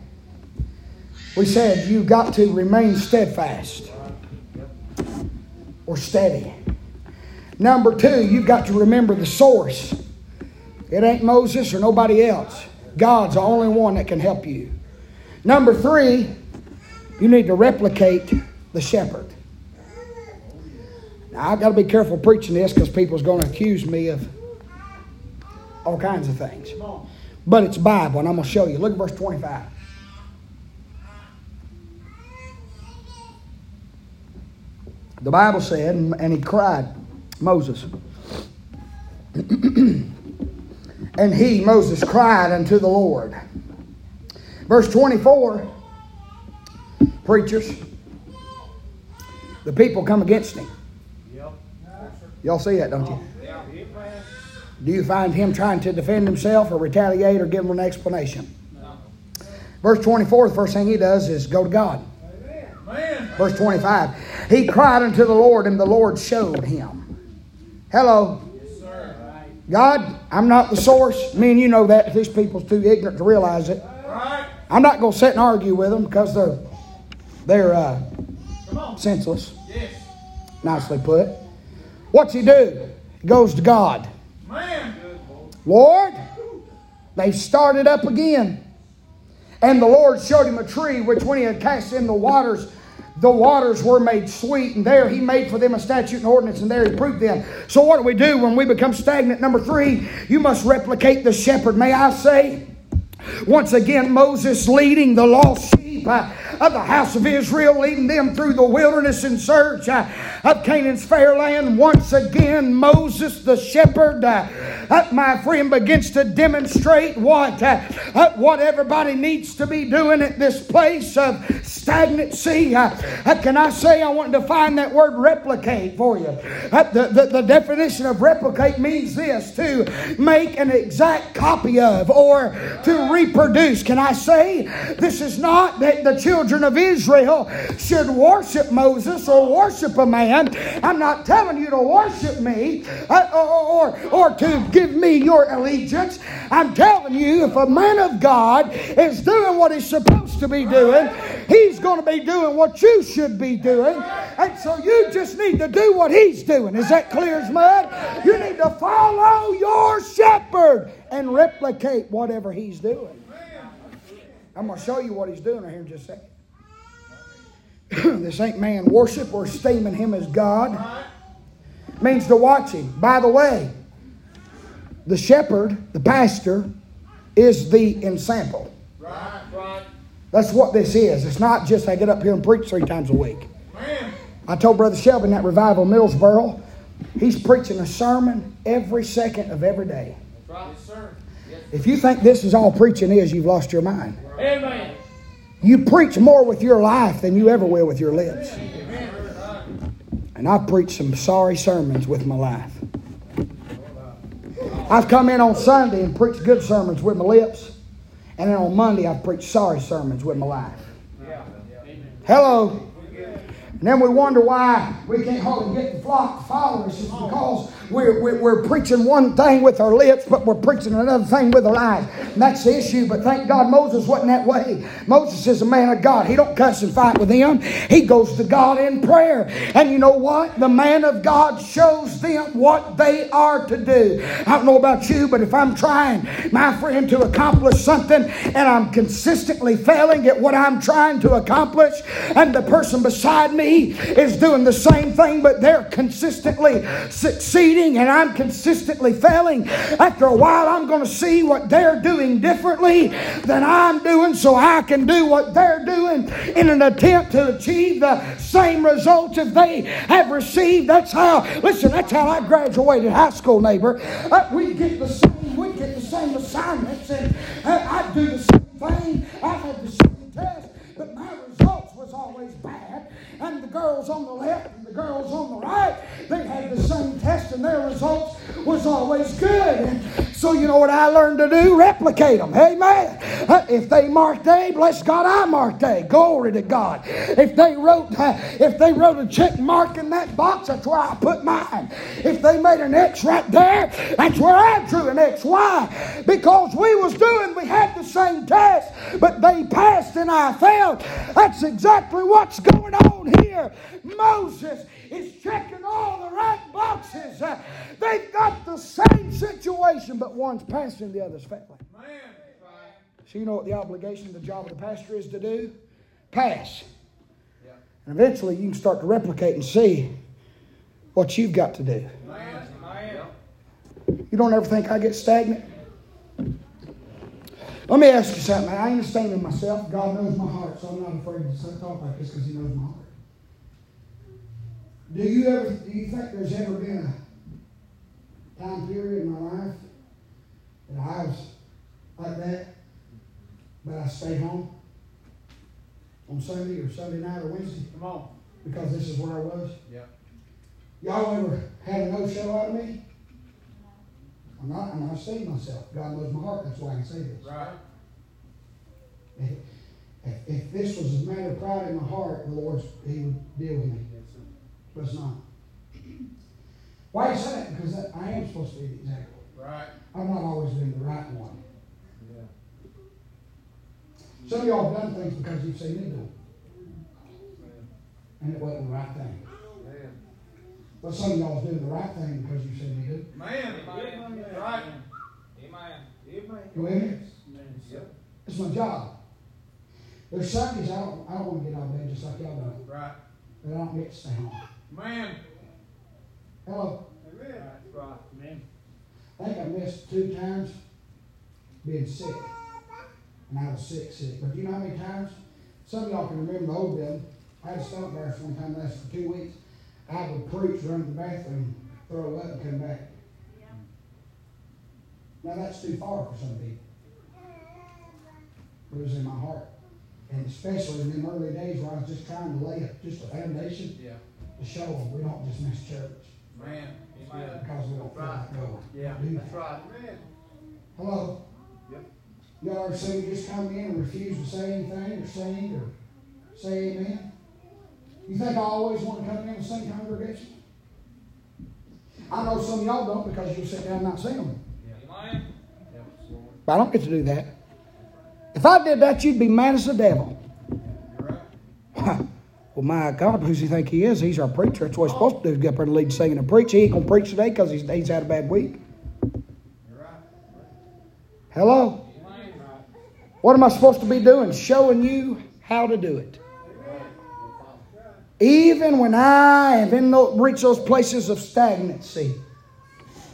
we said you've got to remain steadfast or steady. Number two, you've got to remember the source. It ain't Moses or nobody else. God's the only one that can help you. Number three, you need to replicate the shepherd. Now, I've got to be careful preaching this because people's going to accuse me of all kinds of things. But it's Bible, and I'm going to show you. Look at verse 25. The Bible said, and he cried, Moses. and he, Moses, cried unto the Lord. Verse 24, preachers, the people come against him. Y'all see that, don't you? Do you find him trying to defend himself or retaliate or give him an explanation? Verse 24, the first thing he does is go to God. Verse 25, he cried unto the Lord, and the Lord showed him. Hello. Yes, sir. God, I'm not the source. Me and you know that. These people's too ignorant to realize it. Right. I'm not going to sit and argue with them because they're they're uh, Senseless. Yes. Nicely put. What's he do? He goes to God. Man. Lord, they've started up again. And the Lord showed him a tree which, when he had cast in the waters, the waters were made sweet. And there he made for them a statute and ordinance, and there he proved them. So, what do we do when we become stagnant? Number three, you must replicate the shepherd. May I say? Once again, Moses leading the lost sheep uh, of the house of Israel, leading them through the wilderness in search uh, of Canaan's fair land. Once again, Moses, the shepherd, uh, my friend, begins to demonstrate what, uh, uh, what everybody needs to be doing at this place of stagnancy. Uh, can I say, I want to find that word replicate for you. The, the, the definition of replicate means this to make an exact copy of or to reproduce. Can I say, this is not that the children of Israel should worship Moses or worship a man. I'm not telling you to worship me or, or, or to give me your allegiance. I'm telling you, if a man of God is doing what he's supposed to be doing, he's going to be doing what you should be doing. And so you just need to do what he's doing. Is that clear as mud? You need to follow your shepherd and replicate whatever he's doing. I'm going to show you what he's doing right here in just a second. this ain't man worship or esteeming him as God. means to watch him. By the way, the shepherd, the pastor, is the ensample. Right. Right. That's what this is. It's not just I get up here and preach three times a week. Man. I told Brother Shelby in that revival Millsboro, he's preaching a sermon every second of every day. Right. Yes, sir. Yes. If you think this is all preaching is, you've lost your mind. Amen. You preach more with your life than you ever will with your lips. Amen. And I've preached some sorry sermons with my life. I've come in on Sunday and preached good sermons with my lips. And then on Monday, I've preached sorry sermons with my life. Hello. And then we wonder why we can't hardly get the flock to follow us. It's because we're, we're, we're preaching one thing with our lips, but we're preaching another thing with our eyes. And that's the issue. But thank God Moses wasn't that way. Moses is a man of God. He don't cuss and fight with them. He goes to God in prayer. And you know what? The man of God shows them what they are to do. I don't know about you, but if I'm trying, my friend, to accomplish something and I'm consistently failing at what I'm trying to accomplish, and the person beside me is doing the same thing, but they're consistently succeeding and I'm consistently failing. After a while, I'm going to see what they're doing differently than I'm doing so I can do what they're doing in an attempt to achieve the same results if they have received. That's how, listen, that's how I graduated high school, neighbor. Uh, we get the same, we get the same assignments and uh, I do the same thing. I had the same test, but my results was always bad and the girls on the left and the girls on the right, they had the same test and their results was always good. So you know what I learned to do? Replicate them. Amen. If they marked A, bless God, I marked A. Glory to God. If they wrote, if they wrote a check mark in that box, that's where I put mine. If they made an X right there, that's where I drew an X. Why? Because we was doing, we had the same test, but they passed and I failed. That's exactly what's going on here. Moses is checking all the right boxes. Uh, They've got the same situation, but one's passing, the other's failing. So you know what the obligation, the job of the pastor is to do? Pass. And eventually you can start to replicate and see what you've got to do. You don't ever think I get stagnant? Let me ask you something. I ain't ashamed of myself. God knows my heart, so I'm not afraid to talk like this because He knows my heart. Do you ever? Do you think there's ever been a time period in my life that I was like that, but I stayed home on Sunday or Sunday night or Wednesday Come on. because this is where I was? Yep. Y'all ever had a no show out of me? I'm not, I'm not saying myself. God knows my heart. That's why I can say this. Right. If, if, if this was a matter of pride in my heart, the Lord, He would deal with me. Yes, sir. But it's not. Why do you say that? Because I am supposed to be the example. Right. I've not always been the right one. Yeah. Some of y'all have done things because you've seen me do them. and it wasn't the right thing. But some of y'all do the right thing because you said you do. Man. Right. Amen. You with me? It's my job. There's Sundays I don't, I don't want to get out of bed just like y'all do. Right. But I don't get to stay home. Man. Hello. That's right. Man. I think I missed two times being sick. And I was sick, sick. But you know how many times? Some of y'all can remember the old building. I had a stomach virus one time last for two weeks. I would preach, run to the bathroom, throw up, and come back. Now that's too far for some people. It was in my heart. And especially in them early days where I was just trying to lay a, just a foundation Yeah. To show them we don't just miss church Man. because we don't feel like going. Yeah. Do That's that. right. Hello? Yep. Y'all ever seen just come in and refuse to say anything or sing or say amen? You think I always want to come in and sing congregation? I know some of y'all don't because you sit down and not sing them. But I don't get to do that. If I did that, you'd be mad as the devil. Well, my God, who's he think he is? He's our preacher. That's what he's supposed to do, get up there and lead singing and preach. He ain't going to preach today because he's, he's had a bad week. Hello? What am I supposed to be doing? Showing you how to do it. Even when I have in those, reached those places of stagnancy,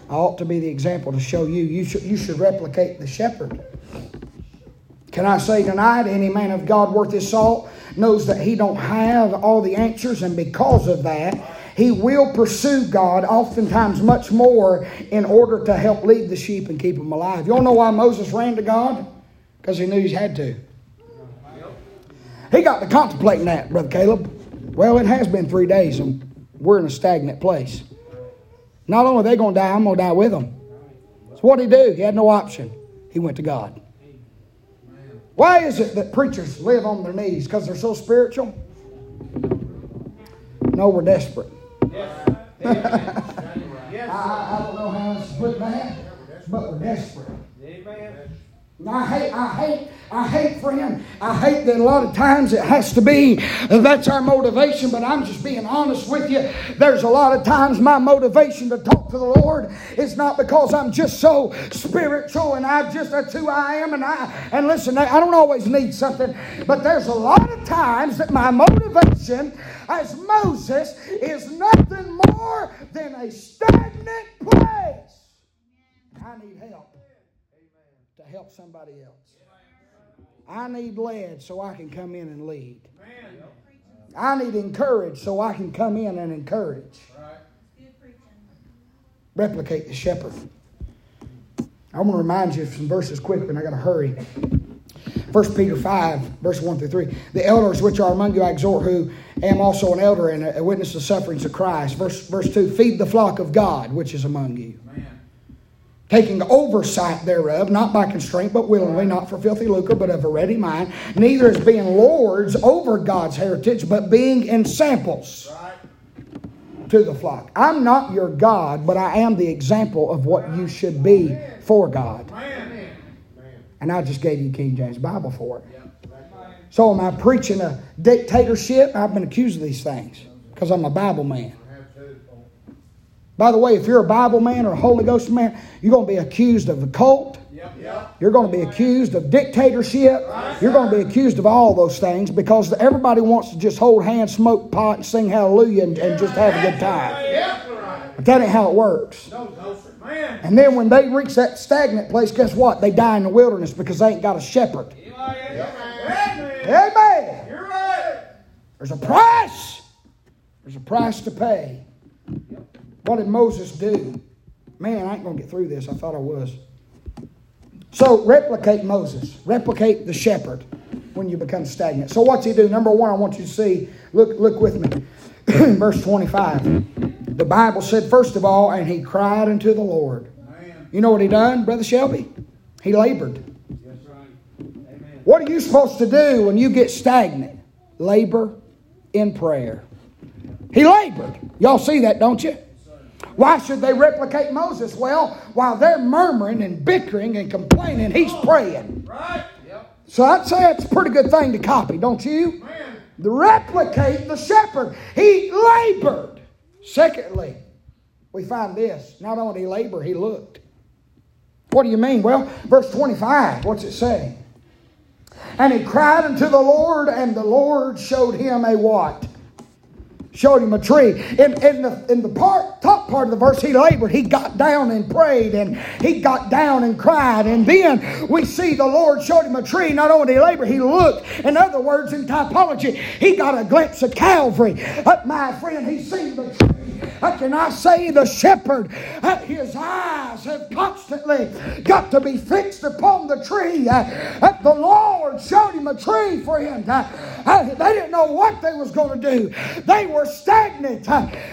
I ought to be the example to show you. You should, you should replicate the shepherd. Can I say tonight, any man of God worth his salt knows that he don't have all the answers, and because of that, he will pursue God oftentimes much more in order to help lead the sheep and keep them alive. You all know why Moses ran to God? Because he knew he had to. He got to contemplating that, Brother Caleb. Well, it has been three days, and we're in a stagnant place. Not only are they going to die, I'm going to die with them. So what did he do? He had no option. He went to God. Why is it that preachers live on their knees? Because they're so spiritual? No, we're desperate. I, I, I don't know how to put that, but we're desperate. Amen. I hate, I hate, I hate, friend. I hate that a lot of times it has to be that's our motivation, but I'm just being honest with you. There's a lot of times my motivation to talk to the Lord is not because I'm just so spiritual and I just that's who I am. And I and listen, I don't always need something, but there's a lot of times that my motivation as Moses is nothing more than a stagnant place. I need help help somebody else. I need led so I can come in and lead. I need encouraged so I can come in and encourage. Replicate the shepherd. I'm going to remind you of some verses quick, and I got to hurry. 1 Peter 5, verse 1 through 3. The elders which are among you I exhort, who am also an elder and a witness of the sufferings of Christ. Verse, verse 2 Feed the flock of God which is among you Man. Taking oversight thereof, not by constraint, but willingly, not for filthy lucre, but of a ready mind, neither as being lords over God's heritage, but being ensamples Right. to the flock. I'm not your God, but I am the example of what you should be for God. And I just gave you King James Bible for it. So am I preaching a dictatorship? I've been accused of these things because I'm a Bible man. By the way, if you're a Bible man or a Holy Ghost man, you're going to be accused of a cult. Yep. Yep. You're going to be accused of dictatorship. You're going to be accused of all those things because everybody wants to just hold hands, smoke pot, and sing hallelujah and, and just have a good time. But that ain't how it works. No, no. Man. And then when they reach that stagnant place, guess what? They die in the wilderness because they ain't got a shepherd. Amen. Amen. You're right. There's a price. There's a price to pay. What did Moses do? Man, I ain't going to get through this. I thought I was. So replicate Moses. Replicate the shepherd when you become stagnant. So what's he do? Number one, I want you to see. Look, look with me. Verse 25. The Bible said, first of all, and he cried unto the Lord. Man. You know what he done, Brother Shelby? He labored. That's right. Amen. What are you supposed to do when you get stagnant? Labor in prayer. He labored. Y'all see that, don't you? Why should they replicate Moses? Well, while they're murmuring and bickering and complaining, he's praying. Right. Yep. So I'd say it's a pretty good thing to copy, don't you? Man. The replicate the shepherd. He labored. Secondly, we find this. Not only did he labor, he looked. What do you mean? Well, verse 25, what's it say? And he cried unto the Lord, and the Lord showed him a what? Showed him a tree. In, in, the, in the part, top part of the verse, he labored. He got down and prayed, and he got down and cried. And then we see the Lord showed him a tree. Not only he labor, he looked. In other words, in typology, he got a glimpse of Calvary. But my friend, he seen the tree. I say the shepherd? Uh, his eyes have constantly got to be fixed upon the tree. That the Lord showed him a tree, for friend. They didn't know what they was going to do. They were stagnant.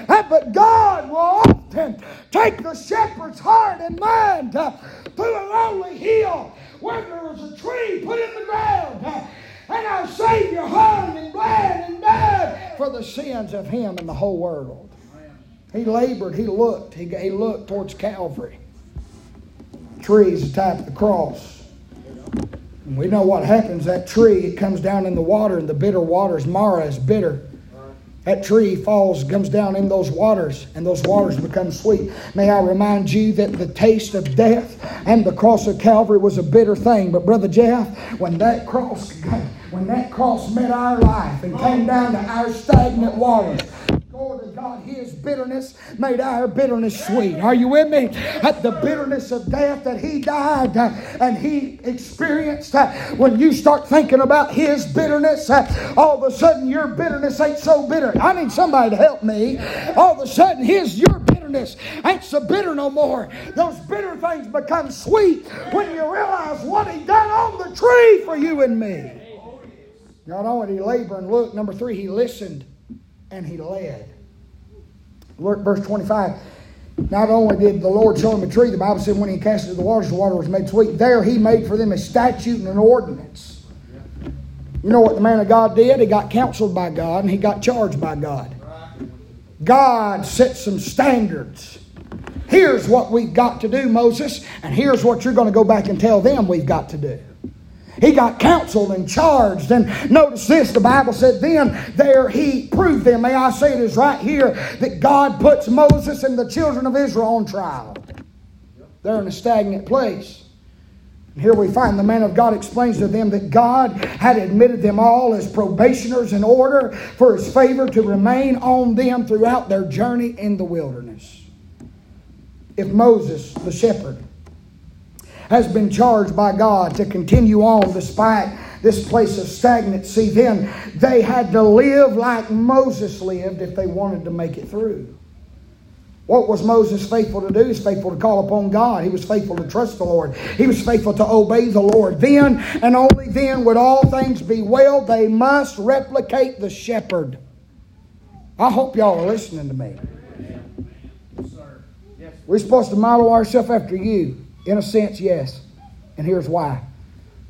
But God will often take the shepherd's heart and mind to a lonely hill where there was a tree put in the ground. And our Savior hung and bled and died for the sins of him and the whole world. He labored, he looked, he, he looked towards Calvary. Tree is the type of the cross. And we know what happens. That tree, it comes down in the water, and the bitter waters, Marah is bitter. That tree falls, comes down in those waters, and those waters become sweet. May I remind you that the taste of death and the cross of Calvary was a bitter thing. But Brother Jeff, when that cross, when that cross met our life and came down to our stagnant waters, Glory God, His bitterness made our bitterness sweet. Are you with me? At the bitterness of death that He died uh, and He experienced, uh, when you start thinking about His bitterness, uh, all of a sudden your bitterness ain't so bitter. I need somebody to help me. All of a sudden, His your bitterness ain't so bitter no more. Those bitter things become sweet when you realize what He done on the tree for you and me. Not only did He labor and look, number three, He listened and he led. Look, verse 25. Not only did the Lord show him a tree, the Bible said when he cast it the waters, the water was made sweet. There he made for them a statute and an ordinance. You know what the man of God did? He got counseled by God and he got charged by God. God set some standards. Here's what we've got to do, Moses, and here's what you're going to go back and tell them we've got to do. He got counseled and charged. And notice this the Bible said, then there he proved them. May I say it is right here that God puts Moses and the children of Israel on trial. They're in a stagnant place. And here we find the man of God explains to them that God had admitted them all as probationers in order for his favor to remain on them throughout their journey in the wilderness. If Moses, the shepherd, has been charged by God to continue on despite this place of stagnancy, then they had to live like Moses lived if they wanted to make it through. What was Moses faithful to do? He was faithful to call upon God. He was faithful to trust the Lord. He was faithful to obey the Lord. Then and only then would all things be well. They must replicate the shepherd. I hope y'all are listening to me. We're supposed to model ourselves after you. In a sense, yes. And here's why.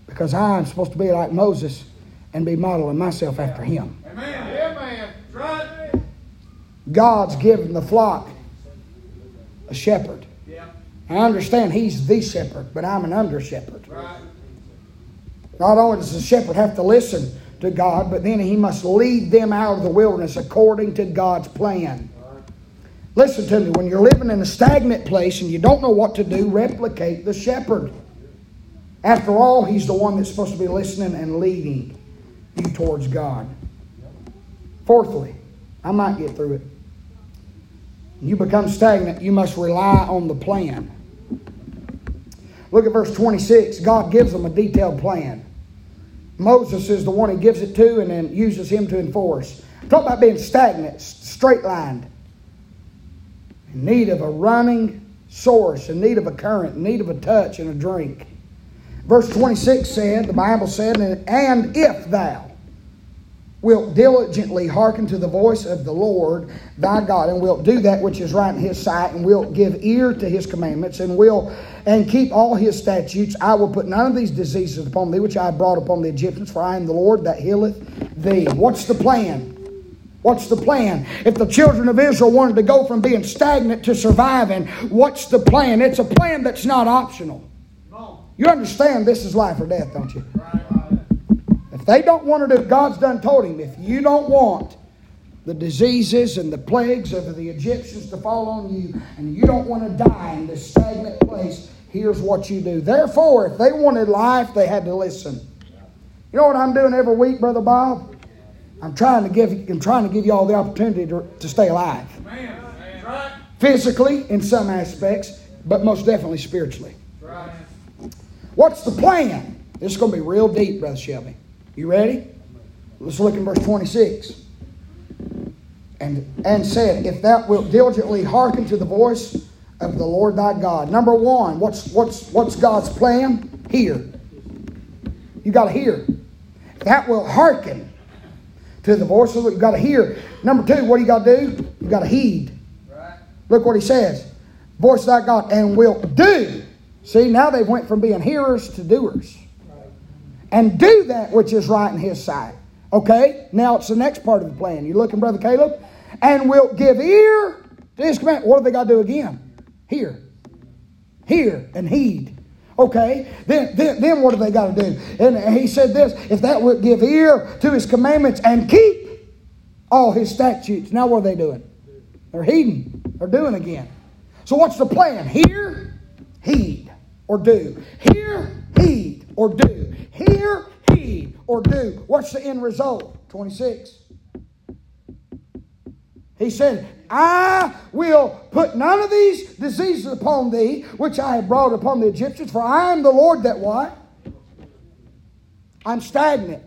Because I'm supposed to be like Moses and be modeling myself after him. Amen. God's given the flock a shepherd. I understand he's the shepherd, but I'm an under shepherd. Not only does the shepherd have to listen to God, but then he must lead them out of the wilderness according to God's plan. Listen to me, when you're living in a stagnant place and you don't know what to do, replicate the shepherd. After all, he's the one that's supposed to be listening and leading you towards God. Fourthly, I might get through it. You become stagnant, you must rely on the plan. Look at verse 26. God gives them a detailed plan. Moses is the one he gives it to and then uses him to enforce. Talk about being stagnant, straight lined in need of a running source, in need of a current, in need of a touch and a drink. Verse 26 said, the Bible said, and if thou wilt diligently hearken to the voice of the Lord thy God, and wilt do that which is right in his sight, and wilt give ear to his commandments, and will and keep all his statutes, I will put none of these diseases upon thee, which I brought upon the Egyptians, for I am the Lord that healeth thee. What's the plan? What's the plan? If the children of Israel wanted to go from being stagnant to surviving, what's the plan? It's a plan that's not optional. You understand this is life or death, don't you? If they don't want to do, God's done told him, if you don't want the diseases and the plagues of the Egyptians to fall on you, and you don't want to die in this stagnant place, here's what you do. Therefore, if they wanted life, they had to listen. You know what I'm doing every week, Brother Bob? I'm trying to give I'm trying to give you all the opportunity to, to stay alive. Physically, in some aspects, but most definitely spiritually. What's the plan? This is going to be real deep, Brother Shelby. You ready? Let's look in verse 26. And, and said, If thou wilt diligently hearken to the voice of the Lord thy God. Number one, what's, what's, what's God's plan? Hear. You got to hear. That will hearken to the voice of the you got to hear. Number two, what do you got to do? You got to heed. Right. Look what he says. Voice thy God, and will do. See, now they went from being hearers to doers. And do that which is right in his sight. Okay? Now it's the next part of the plan. You looking, Brother Caleb? And will give ear to his command. What do they got to do again? Hear. Hear and heed. Okay? Then, then, then what do they got to do? And he said this if that would give ear to his commandments and keep all his statutes. Now what are they doing? They're heeding. They're doing again. So what's the plan? Hear, heed, or do. Hear, heed, or do. Hear, heed, or do. What's the end result? 26. He said, I will put none of these diseases upon thee, which I have brought upon the Egyptians, for I am the Lord that what? I'm stagnant.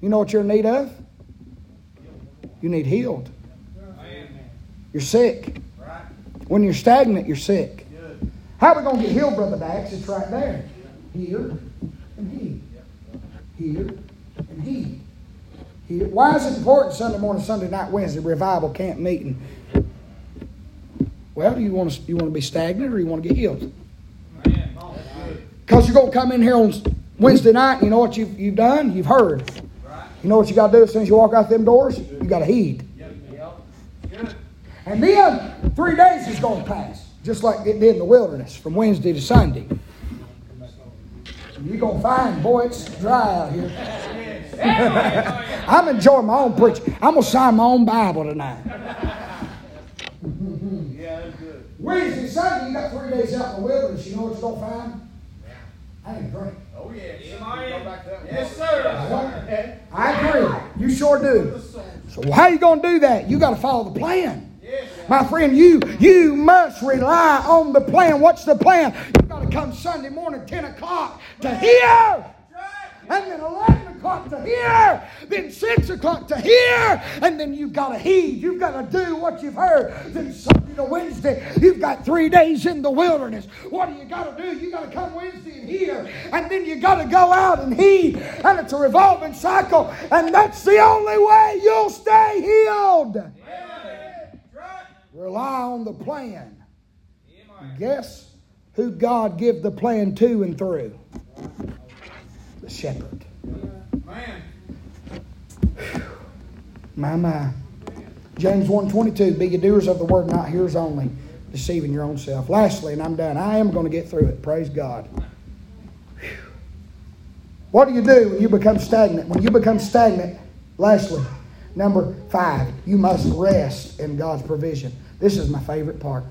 You know what you're in need of? You need healed. You're sick. When you're stagnant, you're sick. How are we going to get healed, Brother Dax? It's right there. Here and heed. Here and. Here. Why is it important Sunday morning, Sunday night, Wednesday, revival camp meeting? Well, do you want to you want to be stagnant or you want to get healed? Because you're going to come in here on Wednesday night, and you know what you've, you've done? You've heard. You know what you got to do as soon as you walk out them doors? You got to heed. And then three days is going to pass, just like it did in the wilderness from Wednesday to Sunday. You're going to find, boy, it's dry out here. I'm enjoying my own preaching. I'm going to sign my own Bible tonight. Yeah, that's good. Wednesday, Sunday, you got three days out in the wilderness. You know what you're going to find? I ain't drink. Oh, yeah. Amen. Go back that way. Yes, sir. I agree. You sure do. So how you going to do that? You got to follow the plan. My friend, you you must rely on the plan. What's the plan? You got to come Sunday morning, 10 o'clock to hear. And then 11 o'clock to hear. Then 6 o'clock to hear. And then you've got to heed. You've got to do what you've heard. Then Sunday to Wednesday, you've got three days in the wilderness. What do you got to do? You got to come Wednesday and hear. And then you got to go out and heed. And it's a revolving cycle. And that's the only way you'll stay healed. Rely on the plan. Guess who God give the plan to and through? The shepherd. My my. James 1.22, be ye doers of the word, not hearers only, deceiving your own self. Lastly, and I'm done, I am going to get through it. Praise God. What do you do when you become stagnant? When you become stagnant, lastly, number five, you must rest in God's provision. This is my favorite part.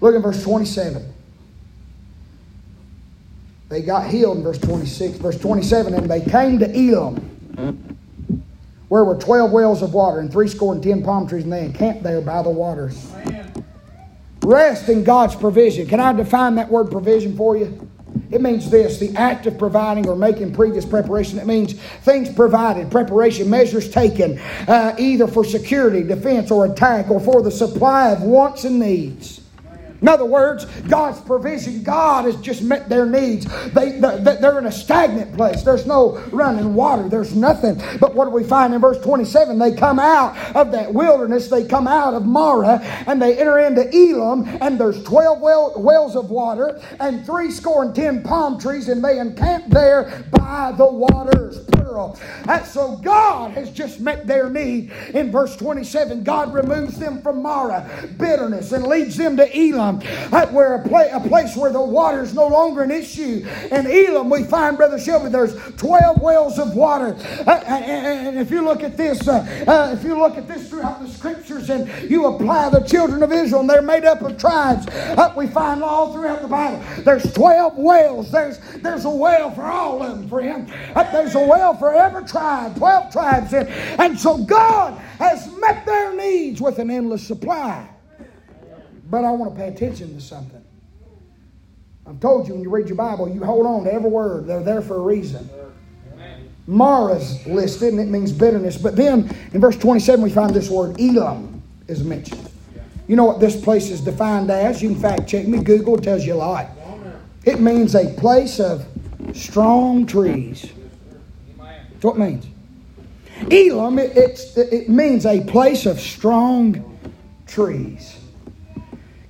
Look at verse 27. They got healed in verse 26. Verse 27, and they came to Elim, where were 12 wells of water and three score and ten palm trees, and they encamped there by the waters. Rest in God's provision. Can I define that word provision for you? It means this the act of providing or making previous preparation. It means things provided, preparation, measures taken, uh, either for security, defense, or attack, or for the supply of wants and needs. In other words, God's provision, God has just met their needs. They, they, they're in a stagnant place. There's no running water. There's nothing. But what do we find in verse 27? They come out of that wilderness. They come out of Marah and they enter into Elim and there's 12 well, wells of water and three score and ten palm trees and they encamp there by the waters. Pearl. And so God has just met their need. In verse 27, God removes them from Marah, bitterness, and leads them to Elim, where a, pla- a place where the water is no longer an issue. In Elim, we find, Brother Shelby, there's 12 wells of water. Uh, and if you look at this, uh, uh, if you look at this throughout the scriptures and you apply the children of Israel, and they're made up of tribes, uh, we find all throughout the Bible, there's 12 wells. There's, there's a well for all of them, friend. Uh, there's a well for every tribe, 12 tribes. And, and so God has met their needs with an endless supply. But I want to pay attention to something. I've told you when you read your Bible, you hold on to every word. They're there for a reason. Marah's listed, and it means bitterness. But then in verse 27, we find this word Elim is mentioned. You know what this place is defined as? You can fact check me. Google tells you a lot. It means a place of strong trees. That's what it means. Elim, it, it means a place of strong trees.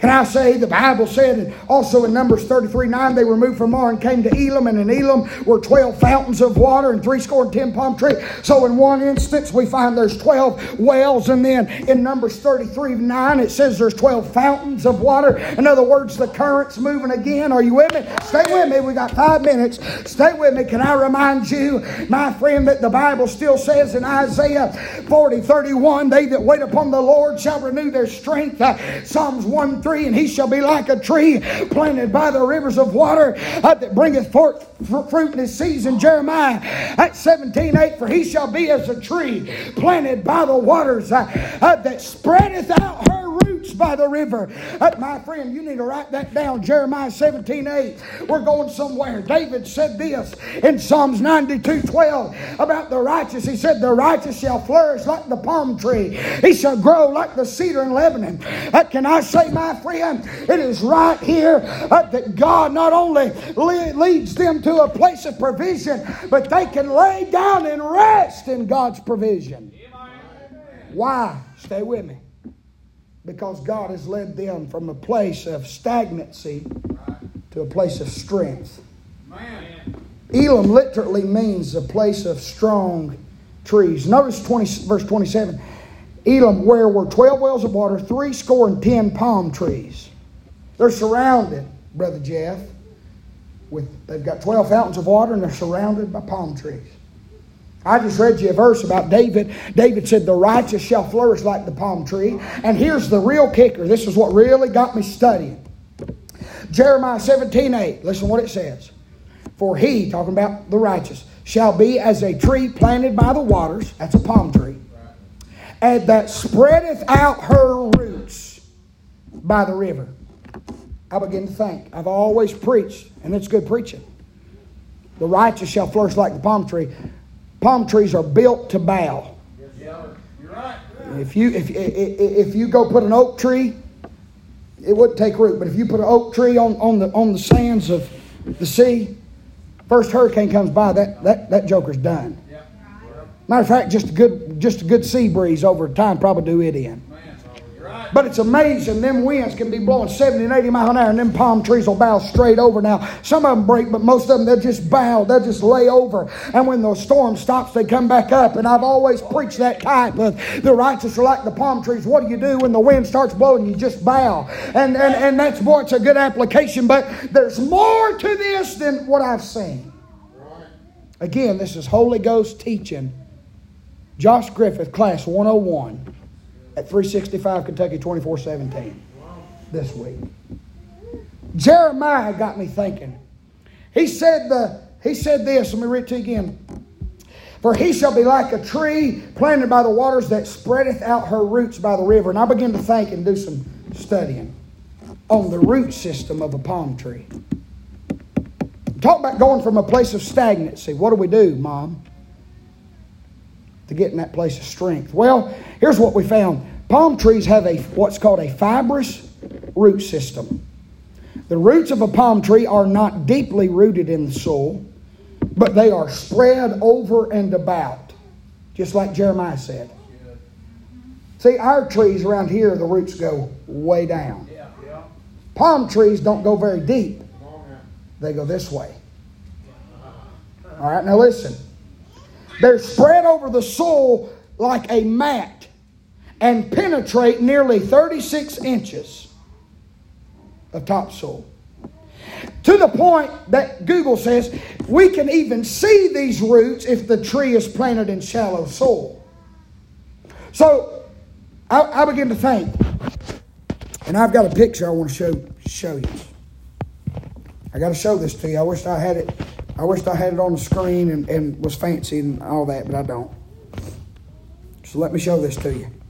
Can I say the Bible said and also in Numbers 33 9 they removed from Mar and came to Elim, and in Elim were 12 fountains of water and three score and ten palm trees. So in one instance we find there's 12 wells, and then in Numbers 33 9 it says there's 12 fountains of water. In other words, the current's moving again. Are you with me? Stay with me. We got five minutes. Stay with me. Can I remind you, my friend, that the Bible still says in Isaiah 40 31 they that wait upon the Lord shall renew their strength. Uh, Psalms 1 3 and he shall be like a tree planted by the rivers of water uh, that bringeth forth fruit in his season. Jeremiah at 17 8, for he shall be as a tree planted by the waters uh, uh, that spreadeth out her roots by the river. My friend, you need to write that down. Jeremiah 17 8. We're going somewhere. David said this in Psalms 92 12 about the righteous. He said, The righteous shall flourish like the palm tree, he shall grow like the cedar in Lebanon. Uh, can I say, my friend, it is right here uh, that God not only leads them to a place of provision, but they can lay down and rest in God's provision. Why? Stay with me because God has led them from a place of stagnancy to a place of strength. Elim literally means a place of strong trees. Notice 20, verse 27. Elim, where were 12 wells of water, three score and ten palm trees. They're surrounded, Brother Jeff, with, they've got 12 fountains of water and they're surrounded by palm trees. I just read you a verse about David. David said, The righteous shall flourish like the palm tree. And here's the real kicker. This is what really got me studying. Jeremiah 17 8. Listen what it says. For he, talking about the righteous, shall be as a tree planted by the waters. That's a palm tree. And that spreadeth out her roots by the river. I begin to think. I've always preached, and it's good preaching. The righteous shall flourish like the palm tree palm trees are built to bow. If you if if you go put an oak tree, it wouldn't take root. But if you put an oak tree on, on the on the sands of the sea, first hurricane comes by, that that, that joker's done. Matter of fact, just a good just a good sea breeze over time probably do it in. But it's amazing. Them winds can be blowing 70 and 80 miles an hour, and them palm trees will bow straight over. Now, some of them break, but most of them, they'll just bow. They'll just lay over. And when the storm stops, they come back up. And I've always preached that type of the righteous are like the palm trees. What do you do when the wind starts blowing? You just bow. And, and, and that's, boy, it's a good application. But there's more to this than what I've seen. Again, this is Holy Ghost teaching. Josh Griffith, Class 101 at 365 Kentucky 24 17 this week. Jeremiah got me thinking. He said the he said this, let me read it to you again. For he shall be like a tree planted by the waters that spreadeth out her roots by the river. And I begin to think and do some studying on the root system of a palm tree. Talk about going from a place of stagnancy. What do we do, Mom? To get in that place of strength. Well, here's what we found. Palm trees have a what's called a fibrous root system. The roots of a palm tree are not deeply rooted in the soil, but they are spread over and about, just like Jeremiah said. See, our trees around here, the roots go way down. Palm trees don't go very deep, they go this way. All right, now listen. They're spread over the soil like a mat and penetrate nearly 36 inches of topsoil. To the point that Google says we can even see these roots if the tree is planted in shallow soil. So I, I begin to think, and I've got a picture I want to show show you. I got to show this to you. I wish I had it. I wished I had it on the screen and, and was fancy and all that, but I don't. So let me show this to you.